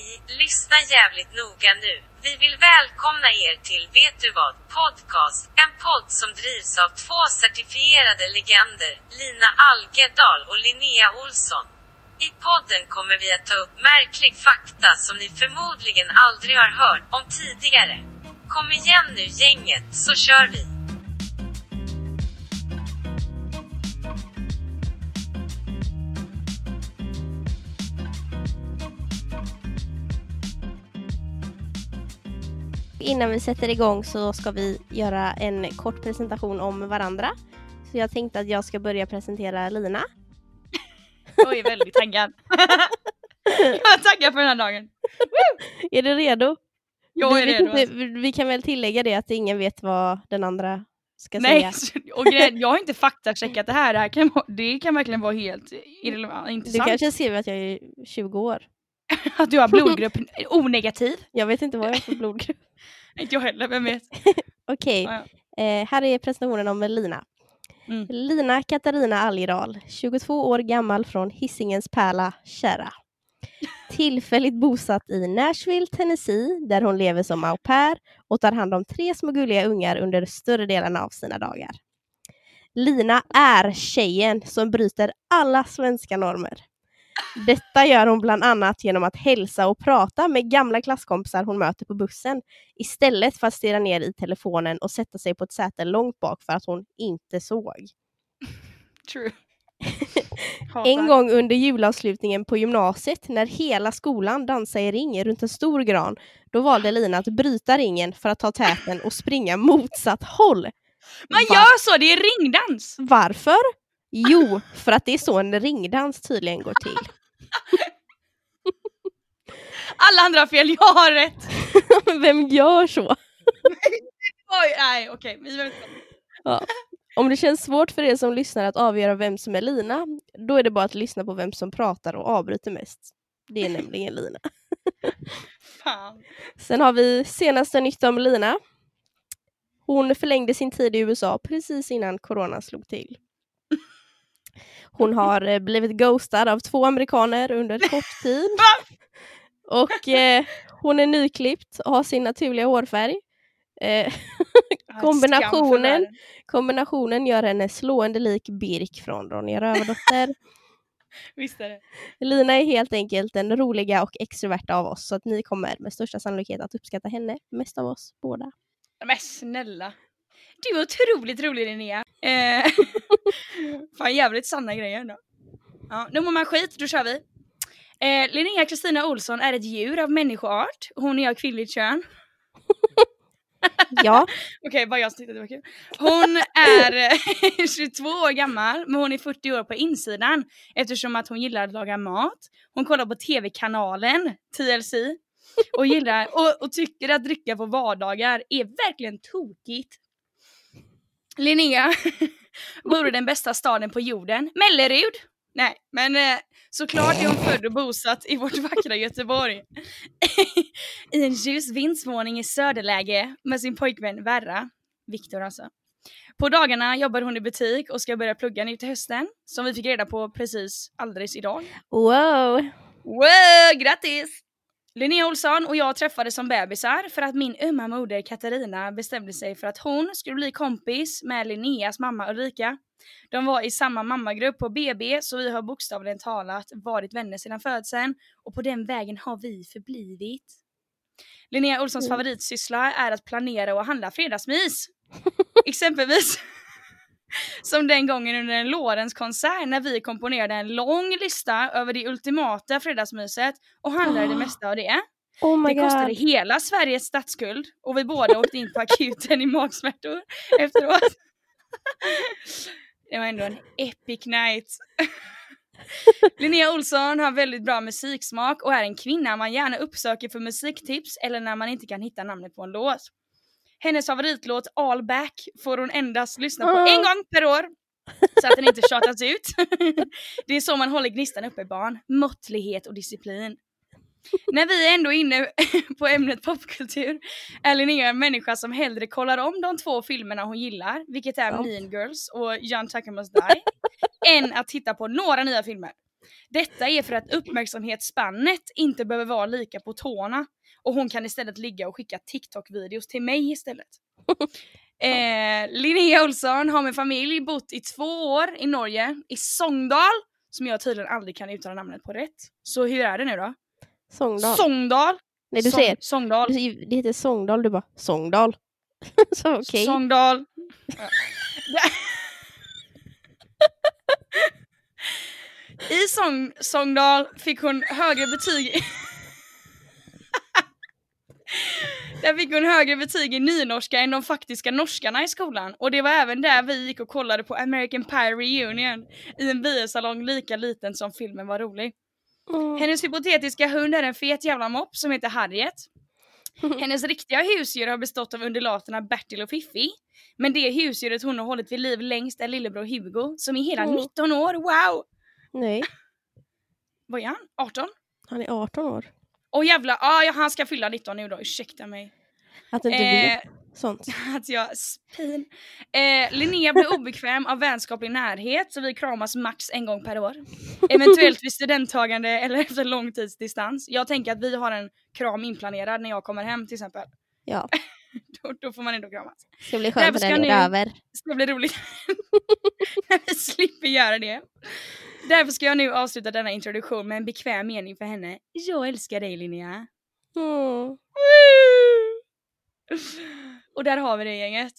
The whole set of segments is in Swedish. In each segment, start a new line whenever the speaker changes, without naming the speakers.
Hej, lyssna jävligt noga nu. Vi vill välkomna er till Vet du vad? Podcast. En podd som drivs av två certifierade legender, Lina Algedal och Linnea Olsson. I podden kommer vi att ta upp märklig fakta som ni förmodligen aldrig har hört om tidigare. Kom igen nu gänget, så kör vi!
Innan vi sätter igång så ska vi göra en kort presentation om varandra. Så jag tänkte att jag ska börja presentera Lina.
Jag är väldigt taggad. jag är taggad för den här dagen.
Är du redo?
Jag är redo.
inte- vi kan väl tillägga det att ingen vet vad den andra ska
Nej,
säga.
och grejen, jag har inte faktacheckat det här. Det, här kan, det kan verkligen vara helt irrelevant.
Du
Intressant.
kanske skriver att jag är 20 år.
Att du har blodgrupp O-negativ.
Jag vet inte vad jag har för blodgrupp.
Inte jag heller, vem vet.
Okej,
Ja,
eh, här är presentationen om Lina.
Mm.
Lina Katarina Algerdal, 22 år gammal från Hisingens pärla Kärra. Tillfälligt bosatt i Nashville, Tennessee, där hon lever som au pair och tar hand om tre små gulliga ungar under större delen av sina dagar. Lina är tjejen som bryter alla svenska normer. Detta gör hon bland annat genom att hälsa och prata med gamla klasskompisar hon möter på bussen istället för att stirra ner i telefonen och sätta sig på ett säte långt bak för att hon inte såg.
True.
En gång under julavslutningen på gymnasiet när hela skolan dansade i ring runt en stor gran, då valde Lina att bryta ringen för att ta täten och springa motsatt håll.
Man
Va-
gör så, det är ringdans!
Varför? Jo, för att det är så en ringdans tydligen går till.
Alla andra har fel, jag har rätt!
Vem gör så?
Oj, nej okej. inte-
Om det känns svårt för er som lyssnar att avgöra vem som är Lina, då är det bara att lyssna på vem som pratar och avbryter mest. Det är nämligen Lina.
Fan.
Sen har vi senaste nytt om Lina. Hon förlängde sin tid i USA precis innan corona slog till. Hon har eh, blivit ghostad av två amerikaner under kort tid. Och eh, hon är nyklippt och har sin naturliga hårfärg. Eh, Kombinationen. kombinationen gör henne slående lik Birk från Ronja Rövardotter.
Visst är det.
Lina är helt enkelt den roliga och extroverta av oss så att ni kommer med största sannolikhet att uppskatta henne mest av oss båda.
Men snälla. Du är otroligt rolig Linnea. Eh, fan jävligt sanna grejer ändå. Ja, nu mår man skit, då kör vi. Eh, Linnea Kristina Olsson är ett djur av människoart. Hon är av kvinnligt kön.
Ja,
Okej, bara jag som tyckte det var kul. Hon är eh, 22 år gammal, men hon är 40 år på insidan eftersom att hon gillar att laga mat. Hon kollar på tv-kanalen TLC och gillar och, och tycker att dricka på vardagar är verkligen tokigt. Linnea bor i den bästa staden på jorden, Mellerud. Nej, men eh, såklart är hon född och bosatt i vårt vackra Göteborg. I en ljus vindsvåning i söderläge med sin pojkvän Verra, Viktor alltså. På dagarna jobbar hon i butik och ska börja plugga nu till hösten, som vi fick reda på precis alldeles idag.
wow!
Wow, grattis! Linnea Olsson och jag träffades som bebisar för att min ömma moder Katarina bestämde sig för att hon skulle bli kompis med Linneas mamma Ulrika. De var i samma mammagrupp på BB så vi har bokstavligen talat varit vänner sedan födseln och på den vägen har vi förblivit. Linnea Olssons
Mm.
favoritsyssla är att planera och handla fredagsmys. Exempelvis som den gången under en Lorentz-konsert när vi komponerade en lång lista över det ultimata fredagsmyset och handlade det
Ah.
mesta av det.
Oh my
Det kostade
god.
hela Sveriges statsskuld och vi båda åkte in på akuten i magsmärtor efteråt. Det var ändå en epic night. Linnea Olsson har väldigt bra musiksmak och är en kvinna man gärna uppsöker för musiktips eller när man inte kan hitta namnet på en låt. Hennes favoritlåt All Back får hon endast lyssna på
Ah.
en gång per år så att den inte tjatas ut. Det är så man håller gnistan uppe barn. Måttlighet och disciplin. När vi är ändå inne på ämnet popkultur är Linnea en människa som hellre kollar om de två filmerna hon gillar, vilket är. Mean Girls och John Tucker Must Die, än att titta på några nya filmer. Detta är för att uppmärksamhetsspannet inte behöver vara lika på tårna och hon kan istället ligga och skicka TikTok-videos till mig istället. eh, Linnea Olsson har med familj bott i två år i Norge, i Sogndal, som jag tydligen aldrig kan uttala namnet på rätt. Så hur är det nu då?
Sångdal.
Sogndal!
Nej du
Sång-
ser,
Sogndal.
det heter Sångdal, du bara Sångdal. Så okej.
Sogndal. Ja. I Sång, Sogndal fick hon högre betyg Där fick hon högre betyg i nynorska än de faktiska norskarna i skolan och det var även där vi gick och kollade på American Pie Reunion i en biosalong lika liten som filmen var rolig.
Mm.
Hennes hypotetiska hund är en fet jävla mopp som heter Harriet. Hennes riktiga husdjur har bestått av undulaterna Bertil och Fiffi. Men det husdjuret hon har hållit vid liv längst är lillebror Hugo som är hela
Mm.
19 år. Wow!
Nej,
Vad är han? 18?
han är 18 år.
Åh jävlar, ah, ja, han ska fylla 19 nu då, ursäkta mig.
Att du inte
Eh,
vet sånt.
att jag spin. Eh, Linnea blir obekväm av vänskaplig närhet så vi kramas max en gång per år. Eventuellt vid studenttagande eller efter lång tids distans. Jag tänker att vi har en kram inplanerad när jag kommer hem till exempel.
Ja,
Då, då får man ändå kramas.
ska bli skönt när
nu-
är över.
Det ska bli roligt vi slipper göra det. Därför ska jag nu avsluta denna introduktion med en bekväm mening för henne. Jag älskar dig Linnea.
Mm.
Och där har vi det gänget.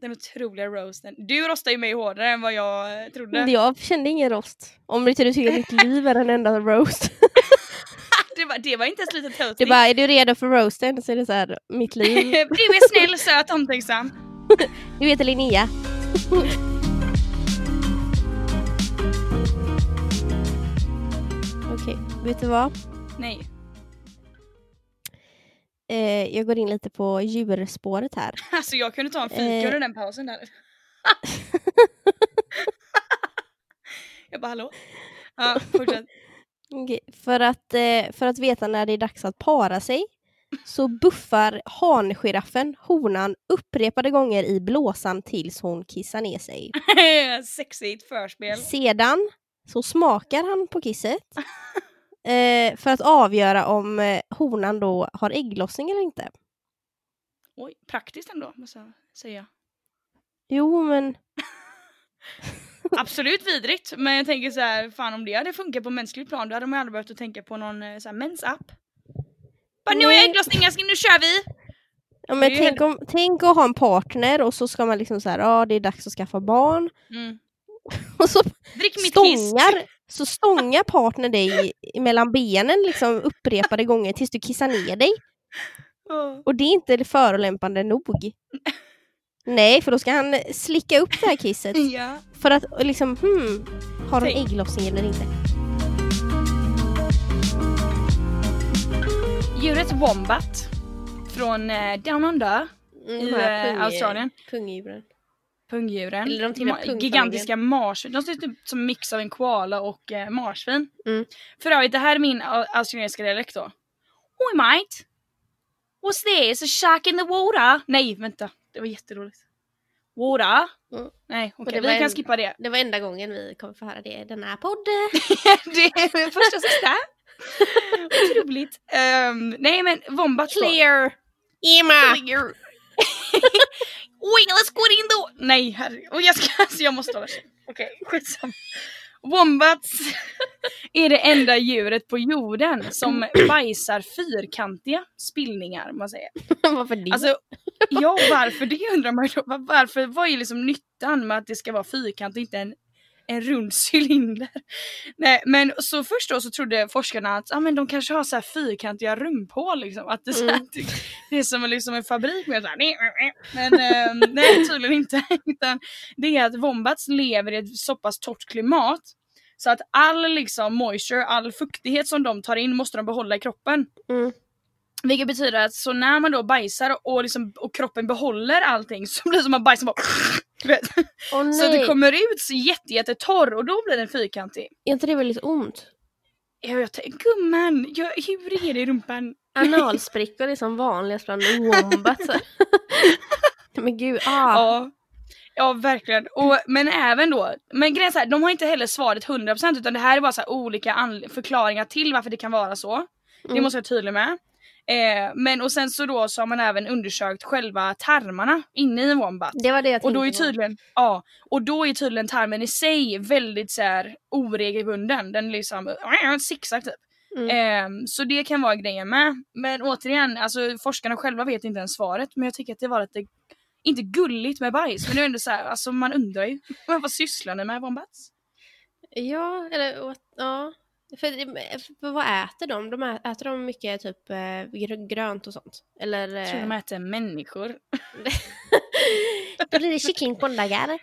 Den otroliga roasten. Du rostar ju mig hårdare än vad jag eh, trodde.
Jag kände ingen rost. Om inte du tycker att mitt liv är en enda roast.
Det var, det var inte ens lite
Du
toasty.
bara, är du redo för roasten? Så är det så här, mitt liv.
du är snäll, söt, omtänksam.
Du heter Linnea. Okej, vet du vad?
Nej.
Eh, jag går in lite på djurspåret här.
Alltså jag kunde ta en fika
Eh.
under den pausen där. jag bara hallå? Ja, fortsätt.
Okej, För, att, eh, för att veta när det är dags att para sig så buffar hangiraffen honan upprepade gånger i blåsan tills hon kissar ner sig.
Sexigt förspel.
Sedan så smakar han på kisset eh, för att avgöra om eh, honan då har ägglossning eller inte.
Oj, praktiskt ändå måste jag säga.
Jo, men
Absolut vidrigt, men jag tänker så här, fan om det hade funkat på mänskligt plan då hade man aldrig behövt att tänka på någon eh, så här, mensapp. Bara nu har jag ägglossning älskling, nu kör vi!
Ja, men tänk, om, tänk att ha en partner och så ska man liksom så här, ja det är dags att skaffa barn.
Mm.
Och så
Drick mitt kiss!
stångar, så stångar partner dig mellan benen liksom upprepade gånger tills du kissar ner dig. Och det är inte förolämpande nog. Nej, för då ska han slicka upp det här kisset
Ja.
för att liksom, hmm, har hon ägglossning eller inte?
Djuret Wombat från eh, Down Under,
Mm,
I, eh, Australien.
Pungdjuren.
Pungdjuren.
Eller de
Ma-. Gigantiska marsvin. De ser ut typ som en mix av en koala och eh, marsvin.
Mm.
För övrigt, det här är min au- australiensiska dialekt då. Oj mate! What's this? A shark in the water? Nej, vänta. Det var jätteroligt. Water?
Mm.
Nej, okej.
det
Vi kan
en-
skippa det.
Det var enda gången vi kommer få höra det i den här podden.
det är min första sista. Otroligt. Um, nej men Wombats då.
Clear! Emma!
Clear. Oj, let's go in då! Nej, herregud. Jag ska, alltså jag måste hålla. Okej, skitsamma. Wombats är det enda djuret på jorden som bajsar fyrkantiga spillningar, man säger.
Varför det?
Alltså, ja varför det undrar man då. Var- Varför, vad är liksom nyttan med att det ska vara fyrkant och inte en, en rund cylinder? Nej men så först då så trodde forskarna att ah, men de kanske har så här fyrkantiga rumphål liksom. Att det, så här,
Mm.
det, är som liksom en fabrik med så här, nej, nej. Men ehm, nej tydligen inte. Utan det är att wombats lever i ett så pass torrt klimat så att all liksom moisture, all fuktighet som de tar in måste de behålla i kroppen.
Mm.
Vilket betyder att så när man då bajsar och, liksom, och kroppen behåller allting så blir det som att bajsen bara.
Åh
Så det kommer ut så jätte, och då blir den fyrkantig.
är inte det väldigt ont?
Ja, jag tänkte, gumman, jag, hur är det i rumpan?
Analsprickor är som vanligast bland wombats. Men gud, ah.
Ja. Ja verkligen. Och, men även då, men grejen är så här, de har inte heller svaret 100% utan det här är bara så olika förklaringar till varför det kan vara så. Det
Mm.
måste jag vara tydlig med. Eh, men och sen så då så har man även undersökt själva tarmarna inne i en wombat.
Det var det jag
Och då är
tänkte på.
tydligen, ja, och då är tydligen tarmen i sig väldigt så här oregelbunden. Den är liksom äh, zigzag typ.
Mm.
Ehm, så det kan vara grejen med. Men återigen, alltså forskarna själva vet inte ens svaret. Men jag tycker att det var lite, inte gulligt med bajs. Men det är ändå så här, alltså man undrar ju. Vad vad sysslar ni med wombats?
Ja, eller ja. För, för vad äter de? de ä- äter de mycket typ eh, gr- grönt och sånt? Eller?
Jag tror de
eh,
äter människor.
Då blir det kyckling på dagar.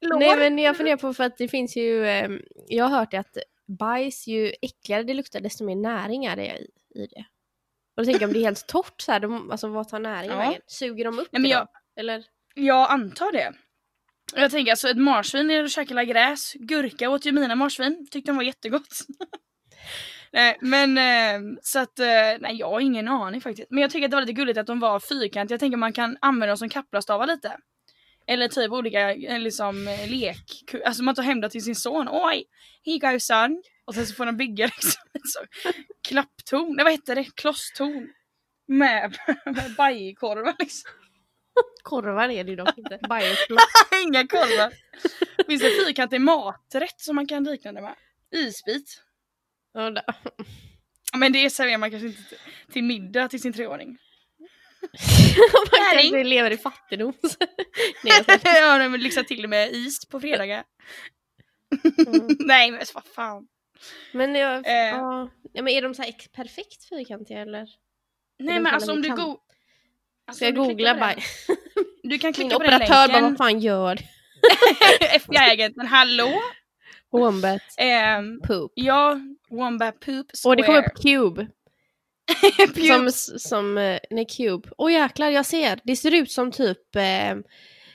Lår.
Nej men jag funderar på för att det finns ju, eh, jag har hört att bajs ju äckligare det luktar desto mer näring är det i, det. Och då tänker jag om det är helt torrt så här, de, alltså vad tar näring
Ja.
vägen? Suger de upp
Nej,
det
jag-?
Eller?
Jag antar det. Jag tänker alltså ett marsvin är att käka gräs. Gurka åt ju mina marsvin. Tyckte de var jättegott. nej men eh, så att eh, nej jag har ingen aning faktiskt. Men jag tycker att det var lite gulligt att de var fyrkantiga. Jag tänker man kan använda dem som kaplastavar lite. Eller typ olika eh, liksom lek. Alltså man tar hem det till sin son. Oj! he goes son. Och sen så får de bygga liksom ett så klapptorn. Nej vad heter det? Klosstorn. Med, med bajkorvar liksom.
Korvar är det ju dock inte. Bajsblock.
Inga korvar. Finns det fyrkantig maträtt som man kan likna det med? Isbit.
Ja,
Men det serverar man kanske inte till- middag till sin treåring.
Man kanske lever i fattigdom. Nej,
ja, de vill lyxa till med is på fredagar.
Mm.
Nej men vad fan.
Men, jag,
Eh.
ja. Men är de så perfekt fyrkantiga eller?
Nej men alltså om du go- alltså,
jag
om du klickar
googla
på den-
bajs?
Du kan
Min
klicka på den
operatör bara,
länken.
vad fan gör du?
FBI-agenten, hallå?
Wombat
Ehm,
poop.
ja, Wombat Poop
Och det kommer
Square.
upp Cube. Som, som, eh, nej Cube. Åh jäklar, jag ser. Det ser ut som typ, eh,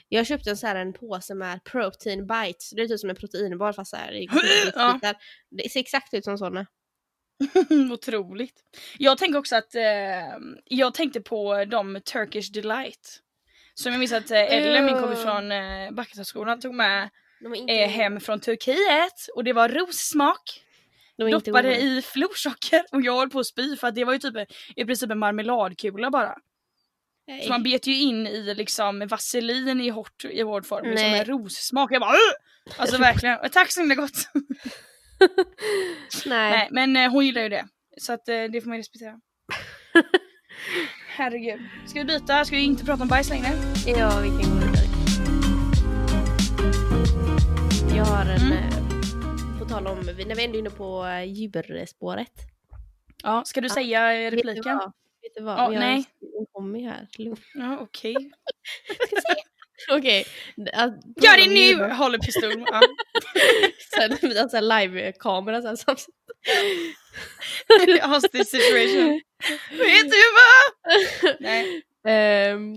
jag köpte en så här en påse med protein bites. Det är typ som en proteinbar fast så här i
Ja.
Det ser exakt ut som sådana.
Otroligt. Jag tänker också att, eh, jag tänkte på de Turkish Delight. Som jag minns att eh, Ellen, min kompis från eh, Backestadsskolan, tog med eh, hem från Turkiet. Och det var rossmak. Doppade i florsocker. Och jag höll på att spy för att det var ju typ en- i princip en marmeladkula bara.
Nej.
Så man bet ju in i liksom vaselin i hårt, i hård form. Liksom
Nej.
med rossmak. Jag bara "Ugh!" Alltså verkligen. Tack så himla gott.
Nej.
Nej men eh, hon gillar ju det. Så att eh, det får man ju respektera. Herregud. Ska vi byta? Ska vi inte prata om bajs längre?
Ja, vi kan gå vidare. Jag har en,
Mm.
eh, på tal om, när vi ändå är inne på djurspåret.
Ja, ska du säga repliken?
Vet du vad?
Ja,
Jag-
nej.
Kommer ju här.
Ja, okej.
Okej. att- på
Gör det nu! Håller pistol. Ja.
Sen vi har så här live-kamera så här samtidigt.
Hostage situation. Vet du vad? Nej.
Ehm,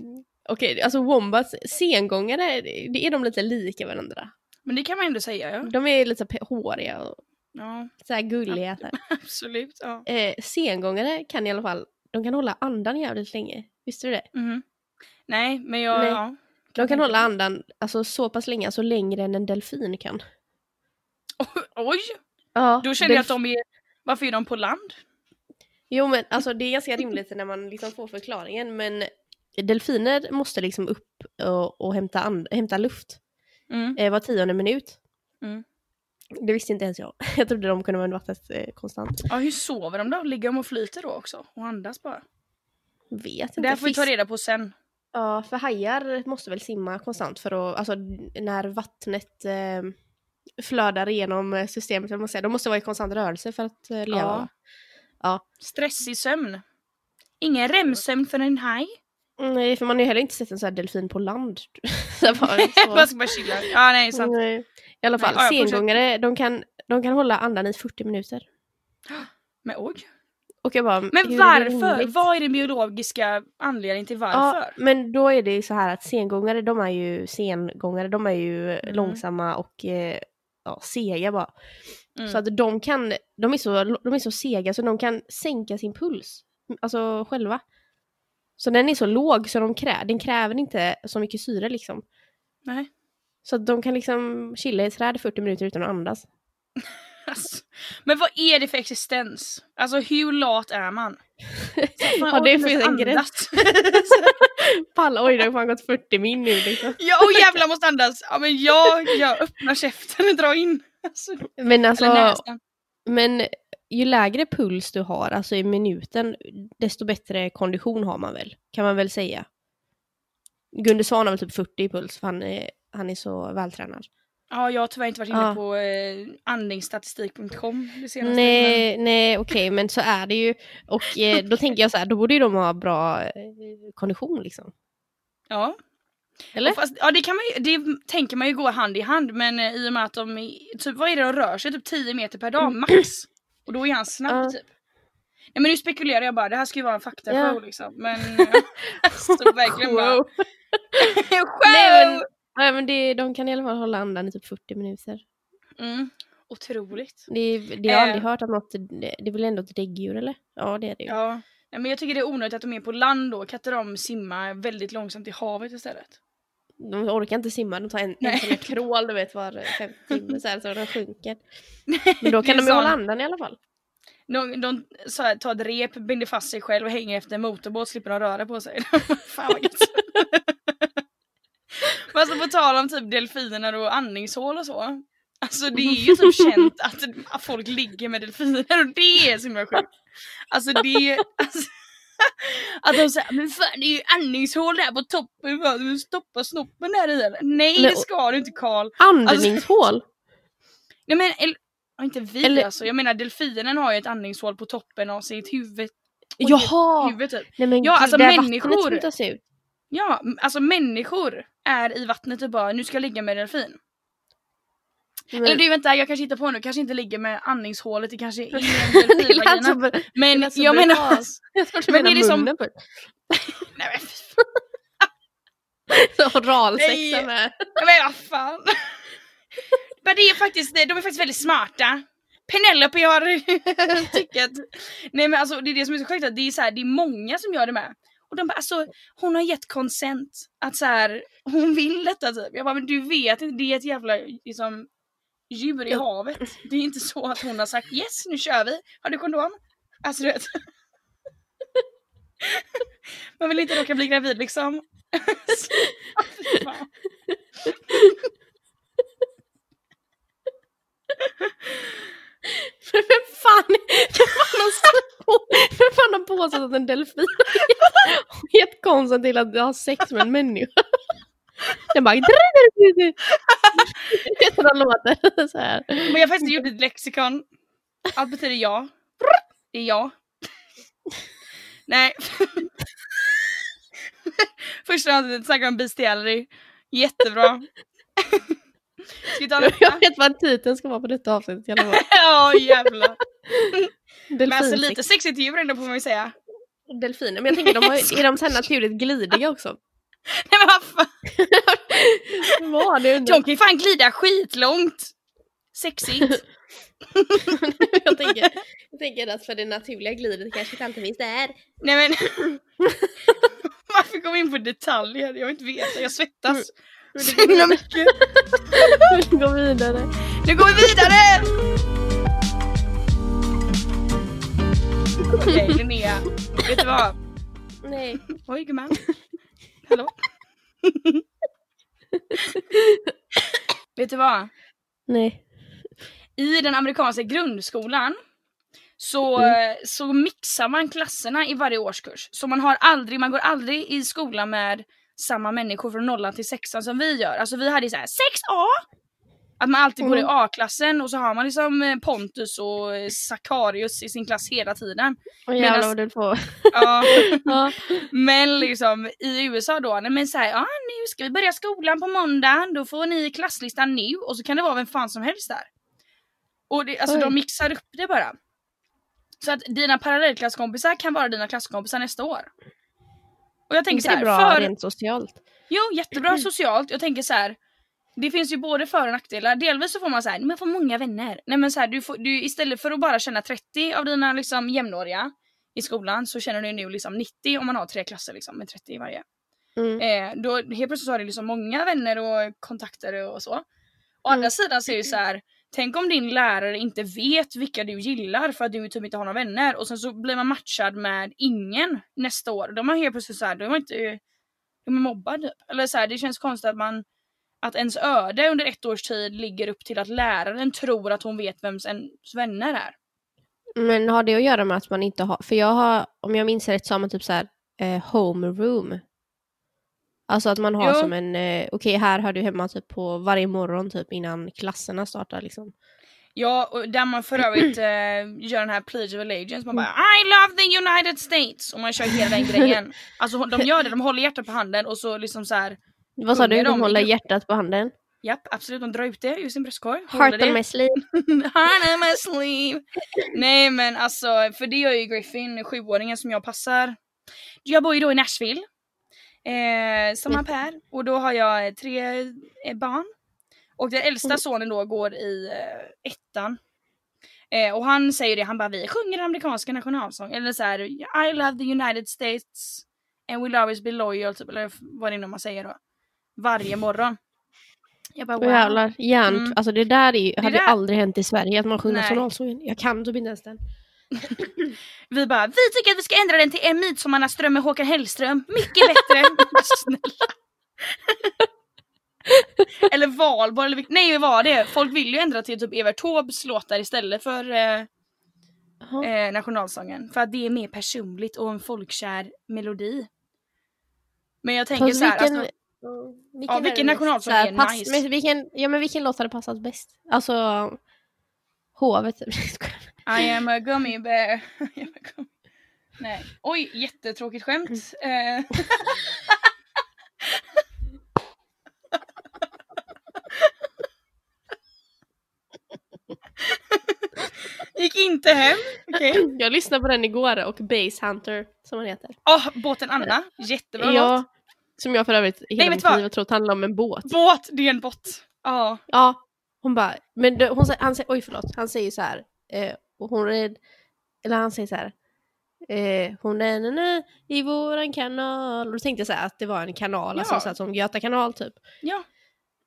Okej, alltså wombats, sengångare, det är de lite lika varandra.
Men det kan man ändå säga ja.
De är lite håriga och
Ja,
så här gulliga. Så här.
absolut. Ja.
Eh, sengångare kan i alla fall, de kan hålla andan jävligt länge. Visste du det?
Mhm. Nej, men jag...
Nej.
Ja.
De kan hålla andan alltså, så pass länge, alltså längre än en delfin kan.
Oj!
Ja,
Då känner jag att de är... Varför är de på land?
Jo men alltså det är ganska rimligt när man liksom får förklaringen men delfiner måste liksom upp och, och hämta, and- hämta luft
Mm.
eh, var tionde minut.
Mm.
Det visste inte ens jag. Jag trodde de kunde vara under vattnet eh, konstant.
Ja, hur sover de då? Ligger de och flyter då också? Och andas bara?
Vet inte.
Det här får vi ta reda på sen.
Ja, för hajar måste väl simma konstant för att, alltså när vattnet eh, flödar igenom eh, systemet, man säger, de måste vara i konstant rörelse för att eh, leva.
Ja.
Ja.
Stressig sömn. Ingen REM-sömn för en haj.
Nej, för man har ju heller inte sett en sån här delfin på land. så bara.
Bara ska bara chilla. Ja, nej, sant.
Nej. I alla fall,
Nej,
sengångare, de kan, de kan hålla andan i 40 minuter.
Men oj.
Och jag bara,
Men
är det
varför? Vad är den biologiska anledningen till varför?
Ja, men då är det ju så här att sengångare, de är ju sengångare, de är ju
Mm.
långsamma och eh, ja, sega bara.
Mm.
Så att de kan, de är så, de är så sega så de kan sänka sin puls, alltså själva. Så den är så låg så de krä den kräver inte så mycket syre liksom.
Nej.
Så att de kan liksom chilla i ett träd i 40 minuter utan att andas.
Alltså. Men vad är det för existens? Alltså hur lat är man? Så man
Ja, det finns en gräns. Palla, oj det har fan gått 40 min nu liksom.
ja och jävlar måste andas. Ja men jag, jag öppnar käften och drar in. Alltså,
Men alltså, men ju lägre puls du har, alltså i minuten, desto bättre kondition har man väl? Kan man väl säga. Gunde Svan har väl typ 40 i puls för han är, han är så vältränad.
Ja jag har tyvärr inte varit inne
Ja.
på eh, andningsstatistik.com det senaste.
Nej, nej okej men så är det ju. Och eh, då tänker jag så här, då borde ju de ha bra eh, kondition liksom.
Men, ja.
Eller?
Fast, ja det kan man ju, det tänker man ju gå hand i hand men eh, i och med att de, typ vad är det de rör sig? Typ 10 meter per dag max. Och då är han snabb
Mm. Ja.
typ. Nej men nu spekulerar jag bara, det här ska ju vara en faktashow
Ja.
liksom. Men alltså, verkligen bara. Show!
Nej, men, ja, men det, de kan i alla fall hålla andan i typ 40 minuter.
Mm. Otroligt.
Det, det har jag aldrig
Eh.
hört att något, det, det är väl ändå ett däggdjur eller? Ja det är det ju.
Ja. Nej, men jag tycker det är onödigt att de är på land då. Kan inte de simma väldigt långsamt i havet istället?
De orkar inte simma, de tar en, en
Nej.
sån här crawl du vet var fem timmar så, här, så de sjunker. Men då kan de ju hålla
sån-
andan i alla fall.
De, de här, tar ett rep, binder fast sig själv och hänger efter en motorbåt slipper de röra på sig. Fan vad gött. Men alltså på tal om typ delfiner och andningshål och så. Alltså det är ju typ känt att, folk ligger med delfiner och det är så himla sjukt. Alltså det är alltså, Att de säger men fan det är ju andningshål där på toppen, va? du stoppa snoppen där i eller? Nej
Men-
det ska du inte Karl.
Andningshål!
Nej men el- ja, inte vi
Eller-
alltså, jag menar delfinen har ju ett andningshål på toppen av sitt huvud.
Jaha!
sitt huvud typ.
Nej men
Ja, alltså
där
människor-
vattnet sprutas ut.
Ja, alltså människor är i vattnet och bara nu ska jag ligga med delfin.
Men,
Eller du vänta, jag kanske hittar på nu, kanske inte ligger med andningshålet, det kanske är en delfinvagina.
som,
Men
som
jag
en
menar...
jag trodde du
Men
menade
är det som-
munnen det.
Nej men,
Så Oralsexa
Nej.
med.
men vad fan. Men det är faktiskt, de är faktiskt väldigt smarta. Penelope har tyckt Nej men alltså det är det som är så sjukt att det är så här, det är många som gör det med. Och de bara alltså hon har gett consent att så här, hon vill detta typ. Jag bara men du vet inte, det är ett jävla liksom djur i havet. Det är inte så att hon har sagt yes nu kör vi, har du kondom? Alltså du vet. Man vill inte råka bli gravid liksom.
Vem fan, vem fan har på, vem fan har påstått att en delfin har gett konsten till att ha sex med en människa? Den bara... Vet du den låter? Så här.
Men jag har faktiskt gjort ett lexikon. Allt betyder ja. Det är ja. Nej. Första avsnittet snackar om bestiality. Jättebra. Ta
Jag vet vad titeln ska vara på detta avsnitt i alla fall.
Ja jävlar. Men alltså lite sexigt djur ändå får man ju säga.
Delfiner, men jag tänker de har, är de här naturligt glidliga också?
Nej men vad fan.
Vad? Det
De kan ju fan glida skitlångt. Sexigt.
jag, tänker, jag tänker att för det naturliga glidet kanske inte alltid finns där.
Nej men. Varför kom vi in på detaljer? Jag vill inte veta, jag svettas. Så himla mycket.
Vi går vidare.
Nu går vi vidare! Okej Linnea, vet du vad?
Nej.
Oj gumman. Hallå? vet du vad?
Nej.
I den amerikanska grundskolan så,
Mm.
så mixar man klasserna i varje årskurs. Så man, har aldrig, man går aldrig i skolan med samma människor från nollan till sexan som vi gör. Alltså vi hade så här 6A! Att man alltid går i
Mm.
A-klassen och så har man liksom eh, Pontus och eh, Sakarius i sin klass hela tiden. Medans-
jävlar vad du får.
Ja.
Ja.
Men liksom i USA då, nej men såhär, ja nu ska vi börja skolan på måndag, då får ni klasslistan nu och så kan det vara vem fan som helst där. Och det, alltså
Oj.
de mixar upp det bara. Så att dina parallellklasskompisar kan vara dina klasskompisar nästa år. Och jag tänker
Inte
så
det
här,
bra
för,
rent socialt?
jo jättebra socialt, jag tänker så här. Det finns ju både för och nackdelar. Delvis så får man så här, man får många vänner. Nej men så här, du får, du, istället för att bara känna 30 av dina liksom jämnåriga i skolan så känner du nu liksom 90 om man har tre klasser liksom med 30 i varje.
Mm.
Eh, då helt plötsligt så har du liksom många vänner och kontakter och så. Å
Mm.
andra sidan så är det så här. Tänk om din lärare inte vet vilka du gillar för att du typ inte har några vänner och sen så blir man matchad med ingen nästa år. Då är man helt plötsligt såhär, då är man inte de är mobbad. Typ. Eller så här, det känns konstigt att man att ens öde under ett års tid ligger upp till att läraren tror att hon vet vem ens vänner är.
Men har det att göra med att man inte har, för jag har, om jag minns rätt så har man typ så här eh, homeroom. Alltså att man har
Jo.
som en, eh, okej här hör du hemma typ på varje morgon typ innan klasserna startar liksom.
Ja, och där man för övrigt eh, gör den här Pledge of Allegiance, man bara I love the United States! Och man kör hela den grejen. Alltså de gör det, de håller hjärtat på handen och så liksom så här.
Vad sa du?
De
håller hjärtat på handen?
japp absolut, de drar ut det ur sin bröstkorg.
Heart
det.
on my sleeve.
Heart on my sleeve. Nej men alltså, för det gör ju Griffin, sjuåringen som jag passar. Jag bor ju då i Nashville. Eh, som
Mm.
Per. Och då har jag tre eh, barn. Och den äldsta
Mm.
sonen då går i eh, ettan. Eh, och han säger det, han bara vi sjunger den amerikanska nationalsången. Eller så här, I love the United States and we'll always be loyal, typ, eller vad det är nu man säger då. Varje morgon. Jag bara
Wow. Jävlar, hjärnt.
Mm.
Alltså det där är
Det
hade
där-
aldrig hänt i Sverige att man sjunger nationalsången. Jag kan typ inte ens den.
Vi bara, vi tycker att vi ska ändra den till En midsommarnattsdröm med Håkan Hellström. Mycket bättre. Snälla. eller Valborg, eller nej vad var det? Folk vill ju ändra till typ Evert Taubes låtar istället för eh, eh, nationalsången. För att det är mer personligt och en folkkär melodi. Men jag tänker
Fast
så här,
vilken,
alltså,
vilken,
Ja, vilken nationalsång är
pass-
nice?
men vilken, Ja men vilken låt hade passat bäst? Alltså hovet.
I am a gummy bear. I am a gummy- Nej. Oj, jättetråkigt skämt. Eh. Gick inte hem. Okej.
jag lyssnade på den igår och Base Hunter som han heter.
Åh, båten Anna. Jättebra låt.
Ja, som jag för övrigt hela
vet
mitt liv har trott handlade om en båt.
Båt, det är en båt. Ja.
Ja, hon bara, men hon, han säger, oj förlåt, han säger så här, eh, och hon är, eller han säger så här, eh, hon är na, na, i våran kanal, och då tänkte jag så här att det var en kanal,
Ja.
alltså så här, som Göta kanal typ.
ja.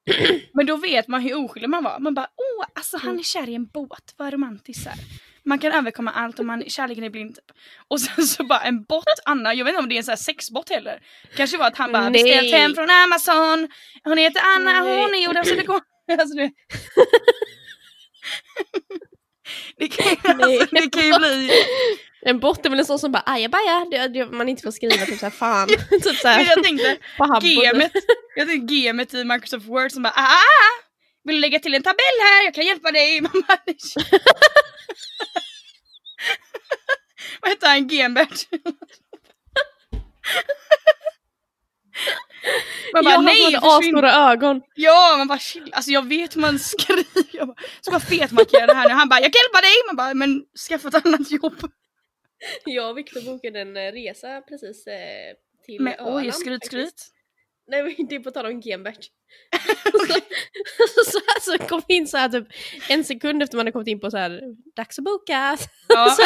Men då vet man hur oskyldig man var. Man bara, åh, alltså han är kär i en båt. Vad romantiskt. så här. Man kan överkomma allt om man, kärleken är blind. Typ. Och sen så bara en bot, Anna, jag vet inte om det är en sån här sexbot heller. Kanske var att han bara beställt hem från Amazon. Hon heter Anna,
Nej.
hon är gjord av silikon. Alltså det... det, kan, alltså, det kan ju bli...
En bot är väl en sån som bara ajabaja, det, det, man inte får skriva typ såhär fan, typ
Men
såhär
jag tänkte, gemet, jag tänkte gemet i Microsoft Word som bara ah, vill du lägga till en tabell här? Jag kan hjälpa dig. Nej. Vad heter han? Gembert? Man bara
ja, han
nej
asstora ögon.
Ja man bara chill, alltså jag vet hur man skriver. Jag bara, ska bara fetmarkera det här nu. Han bara jag kan hjälpa dig. Man bara men skaffa ett annat jobb.
Jag och Viktor bokade en eh, resa precis eh, till
Men
Öland.
oj skryt skryt.
Nej men det är på tal om Genbert. så, så, så kom vi in så här typ en sekund efter man hade kommit in på så här dags att boka.
Ja.
Så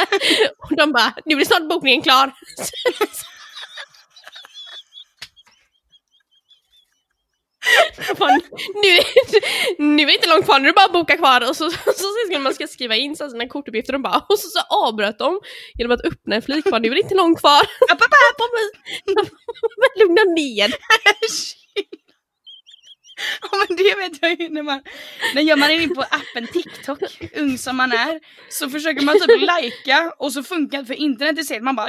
och de bara, nu blir snart bokningen klar. Bara, nu, är- nu är det inte långt kvar, nu är det bara att boka kvar. Och så, så, så skulle man ska skriva in så sina kortuppgifter och, bara, och så, så avbröt de genom att öppna en flik. Bara, nu är det inte långt kvar.
App, app, app.
Lugna ner.
Ja men det vet jag ju när man, när man är inne på appen TikTok, ung som man är, så försöker man typ lajka och så funkar det för internet istället, man bara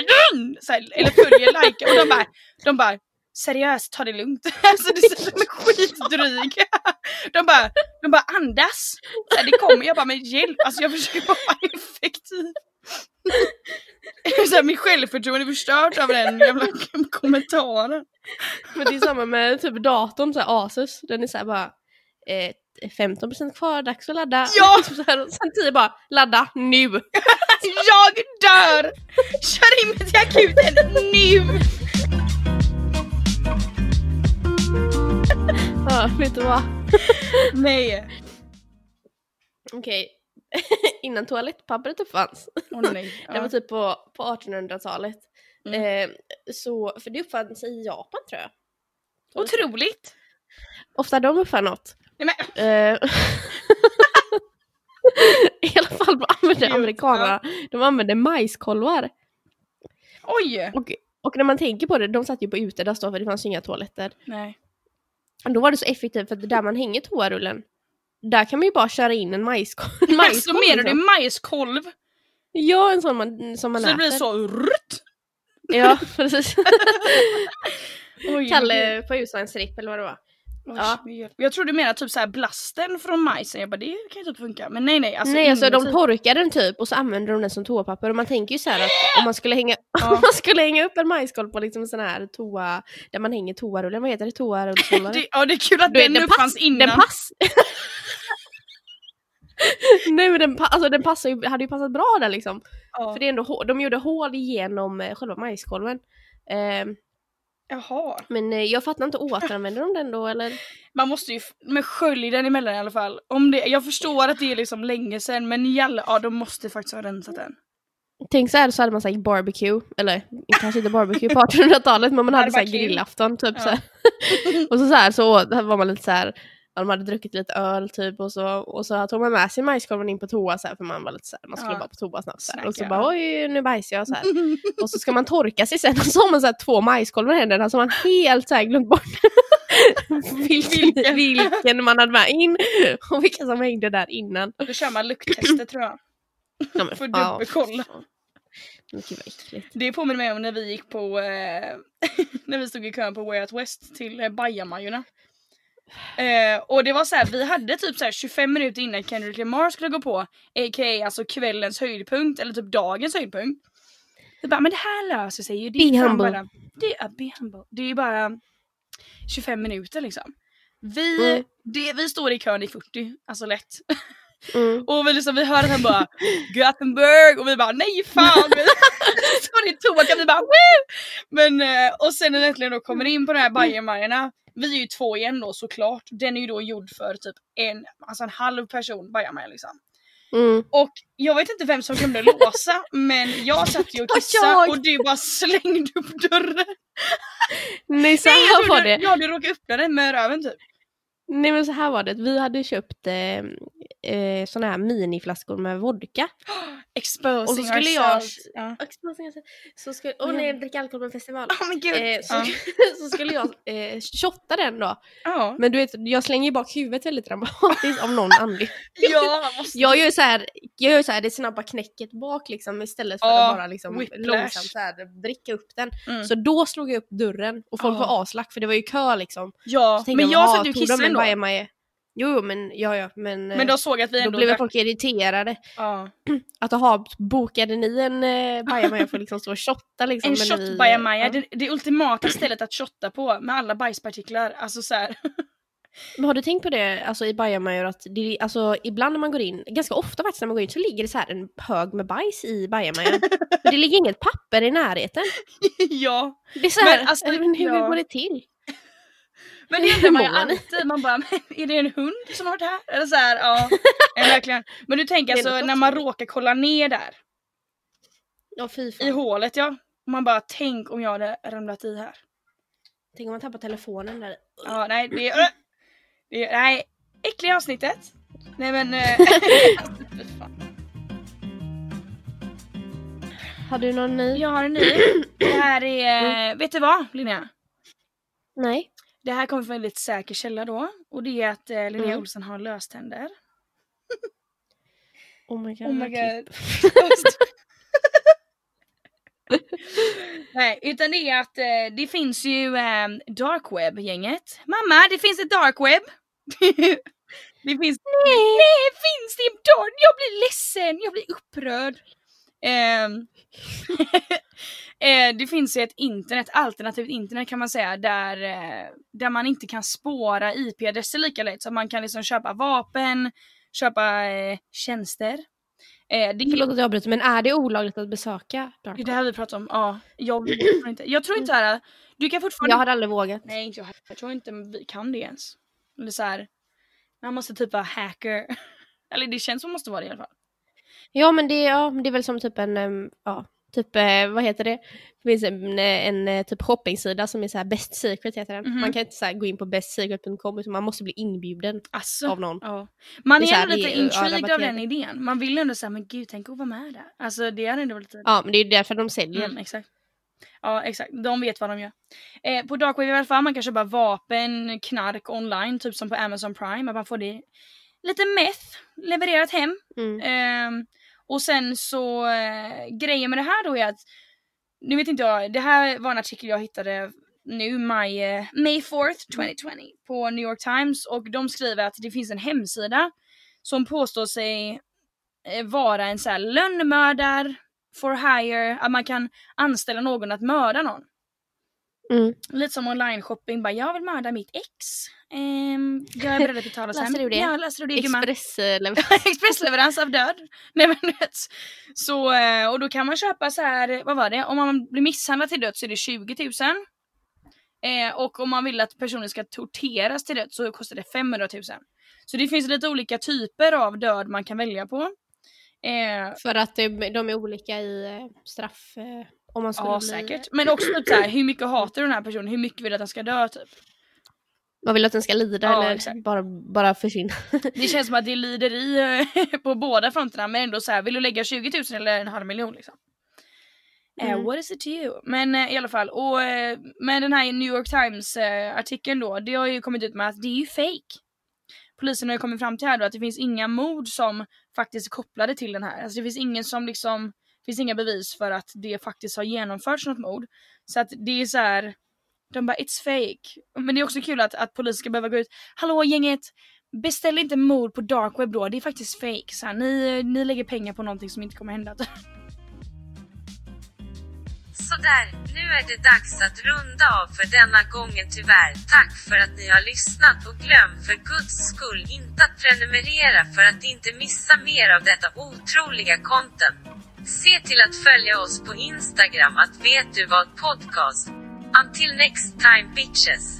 så här, eller följer lajka och de bara, de bara seriöst ta det lugnt. Alltså det är så de bara, de bara andas. Så det kommer, jag bara men hjälp, alltså jag försöker bara vara effektiv. Så här, mitt självförtroende är förstört av den jävla kommentaren.
Men det är samma med typ datorn, så här Asus. Den är så här bara eh, 15% kvar, dags att ladda.
Ja!
så här, och sen 10 bara, ladda nu!
Jag dör! Kör in mig till akuten nu!
Ja, vet du vad?
Nej.
Okej, innan toalettpappret uppfanns.
Åh nej.
Det var
Ja.
typ på, på 1800-talet.
Mm.
Eh, så, för det uppfanns i Japan tror jag.
Otroligt!
Ofta de uppfann något.
Nej, men,
Eh, I alla fall använde
Gud,
amerikanerna, de använde majskolvar.
oj!
Och, och när man tänker på det, de satt ju på utedass då för det fanns ju inga toaletter.
Nej.
Då var det så effektivt för att där man hänger toarullen, där kan man ju bara köra in en majskolv.
Så
majskolv
menar du
liksom.
majskolv?
Ja, en sån man, som man
Så det
äter.
blir så rutt?
Ja, precis. Kalle på husvagnsripp eller vad det var.
Ja. Jag tror du menar typ så här blasten från majsen, jag bara det kan ju typ funka. Men nej nej. Alltså
Nej alltså de
inuti.
torkar den typ och så använder de den som toapapper och man tänker ju så att om man skulle hänga,
Ja.
om man skulle hänga upp en majskolv på liksom sån här toa, där man hänger toarullen, vad heter det? Toarullshållare?
ja det är kul att
Du
den,
den
uppfanns innan.
Den pass... Nej men den, alltså, den passar ju, hade ju passat bra där liksom.
ja.
För det är ändå, de gjorde hål igenom eh, själva majskolven. Ehm,
Jaha.
men eh, jag fattar inte, återanvänder de den då eller?
Man måste ju, men skölj den emellan i alla fall. Om det, jag förstår att det är liksom länge sedan men jävlar, ja de måste faktiskt ha rensat den.
Tänk så här så hade man sagt barbecue, eller kanske inte barbecue på 1800-talet men man hade såhär grillafton typ
Ja.
så. Och så, så här så var man lite så här. De hade druckit lite öl typ och så, och så tog man med sig majskolven in på toa så här, för man var lite så här, man skulle
Ja.
bara på toa snabbt så här. och så bara oj nu bajsar jag så här. Och så ska man torka sig sen och så har man så här två majskolvar i händerna så man helt så här glömt bort vilken,
Vilken?
man hade med in och vilka som hängde där innan.
Då kör man lukttester tror jag.
Ja, men, ja.
dubbelkolla. Det påminner mig om när vi gick på, eh, när vi stod i kön på Way Out West till eh, bajamajorna. Eh, och det var så här, vi hade typ så här 25 minuter innan Kendrick Lamar skulle gå på, a.k.a. alltså kvällens höjdpunkt eller typ dagens höjdpunkt. Vi bara, men det här löser sig ju. Det är
Be humble.
Bara, det är, be humble. Det är ju bara 25 minuter liksom. Vi,
Mm.
det, vi står i kön i 40, alltså lätt.
Mm.
Och vi, liksom, vi hör att han bara Gothenburg och vi bara nej fan! Vi står i toakan vi bara Woo! Men eh, och sen när vi äntligen då kommer in på de här bajamajorna Vi är ju två igen då såklart. Den är ju då gjord för typ en, alltså en halv person bajamaja liksom.
Mm.
Och jag vet inte vem som glömde låsa men jag satt ju och kissade och du bara slängde upp dörren.
Nej så
Nej, jag
här var
trodde
det.
jag hade råkat öppna den med röven typ.
Nej men så här var det, vi hade köpt eh, eh, såna här miniflaskor med vodka.
Exposing
Och så skulle jag-.
Ja.
Så skulle, och nej, dricka alkohol på en festival.
Åh men gud.
Eh, så,
ja.
så skulle jag eh, shotta den då.
ja.
Men du vet, jag slänger ju bak huvudet väldigt dramatiskt av någon anledning.
ja måste...
Jag gör så här, jag gör så här det snabba knäcket bak liksom istället för
Ja,
att bara liksom
whiplash.
långsamt så här, dricka upp den.
Mm.
Så då slog jag upp dörren och folk
Ja.
var aslack för det var ju kö liksom.
Ja, men jag
"Jaha,
satt ju och
tog de
kissade ändå.
Bajamaja?" Jo, jo, men ja, ja, men,
Men
eh,
de såg att vi
då
ändå
blev
drack.
folk irriterade.
Ja.
Att ha, bokade ni en eh, bajamaja för att liksom stå och shotta liksom?
En shot bajamaja,
ja.
det, det ultimata stället att shotta på med alla bajspartiklar. Alltså så här.
Men har du tänkt på det alltså, i bajamajor att det, alltså, ibland när man går in, ganska ofta faktiskt när man går in så ligger det så här en hög med bajs i bajamajan. Det ligger inget papper i närheten.
ja.
Det är så här,
Men, alltså,
hur
ja.
går det till?
Men det undrar man ju alltid. Man bara, är det en hund som har varit här? Eller så här, ja. verkligen. Men du tänker alltså när man råkar kolla ner där
Ja fy
i
fan.
hålet ja. Man bara tänk om jag hade ramlat i här.
Tänk om man tappar telefonen där.
Ja nej det är, det är nej, äckliga avsnittet. Nej men eh.
Har du någon ny?
Jag har en ny. Det här är, vet du vad Linnea?
Nej.
Det här kommer från en väldigt säker källa då. Och det är att eh, Linnea
Mm.
Olsson har löständer.
Oh my god.
Oh my god. Nej, utan det är att eh, det finns ju eh, dark web-gänget. Mamma, det finns ett dark web! det finns... Nej! Nej, finns det dark... Jag blir ledsen, jag blir upprörd. Ehm, eh, det finns ett internet, alternativt internet kan man säga, där, eh, där man inte kan spåra IP-adresser lika lätt. Så man kan liksom köpa vapen, köpa eh, tjänster. Eh, det,
Förlåt att jag avbryter men är det olagligt att besöka Dark
det är det här vi pratar om. Ja, jag inte. Jag tror inte här. Du kan fortfarande...
Jag hade aldrig vågat.
Nej, inte jag. Jag tror inte vi kan det ens. Eller så här. Man måste typ vara hacker. Eller det känns som måste vara det i alla fall.
Ja men det, ja, det är väl som typ en, ja, typ eh, vad heter det? Det finns en, en, eh, typ shoppingsida som är så här best secret heter den.
Mhm.
Man kan inte så gå in på bestsecret.com utan man måste bli inbjuden
Alltså,
av någon.
ja. Man
är
är ändå lite
är-
intrigued av den idén. Man vill ändå säga men gud tänk att vara med där. Alltså det hade ändå lite...
Ja men det är ju därför de säljer.
Mm, exakt. Ja exakt, de vet vad de gör. Eh, på Dark Web i alla fall, man kan köpa vapen, knark online, typ som på Amazon Prime. Att man får det lite meth levererat hem.
Mm.
Ehm, och sen så eh, grejen med det här då är att, nu vet inte jag, det här var en artikel jag hittade nu maj, eh, May 4th 2020 på New York Times och de skriver att det finns en hemsida som påstår sig eh, vara en så här lönnmördar for hire, att man kan anställa någon att mörda någon.
Mm.
Lite som online shopping, bara jag vill mörda mitt ex. Ehm, jag är beredd att betala sen.
Löser du det?
Ja, löser du det gumman?
Express eller
Expressleverans av död. Nej men. Så, eh, och då kan man köpa så här, vad var det? Om man blir misshandlad till döds så är det 20 000. Eh, och om man vill att personen ska torteras till döds så kostar det 500 000. Så det finns lite olika typer av död man kan välja på. Eh,
För att de är olika i eh, straff. Om man skulle
ja
bli...
säkert. Men också typ så här, hur mycket hatar du den här personen? Hur mycket vill du att den ska dö typ?
Man vill att den ska lida
Ja,
eller
exakt.
bara, bara försvinna.
Det känns som att det lider i eh, på båda fronterna men ändå så här, vill du lägga 20 000 eller en halv miljon liksom? Eh,
Mm.
what is it to you? Men eh, i alla fall, och eh, med den här New York Times artikeln då, det har ju kommit ut med att det är ju fake. Polisen har ju kommit fram till här då att det finns inga mord som faktiskt är kopplade till den här. Alltså det finns ingen som liksom, finns inga bevis för att det faktiskt har genomförts något mord. Så att det är så här. de bara it's fake. Men det är också kul att, att polisen ska behöva gå ut, hallå gänget, beställ inte mord på dark web då, det är faktiskt fake. Så här, ni, ni lägger pengar på någonting som inte kommer hända.
Sådär, nu är det dags att runda av för denna gången tyvärr. Tack för att ni har lyssnat och glöm för guds skull inte att prenumerera för att inte missa mer av detta otroliga content. Se till att följa oss på Instagram att vet du vad podcast. Until next time bitches.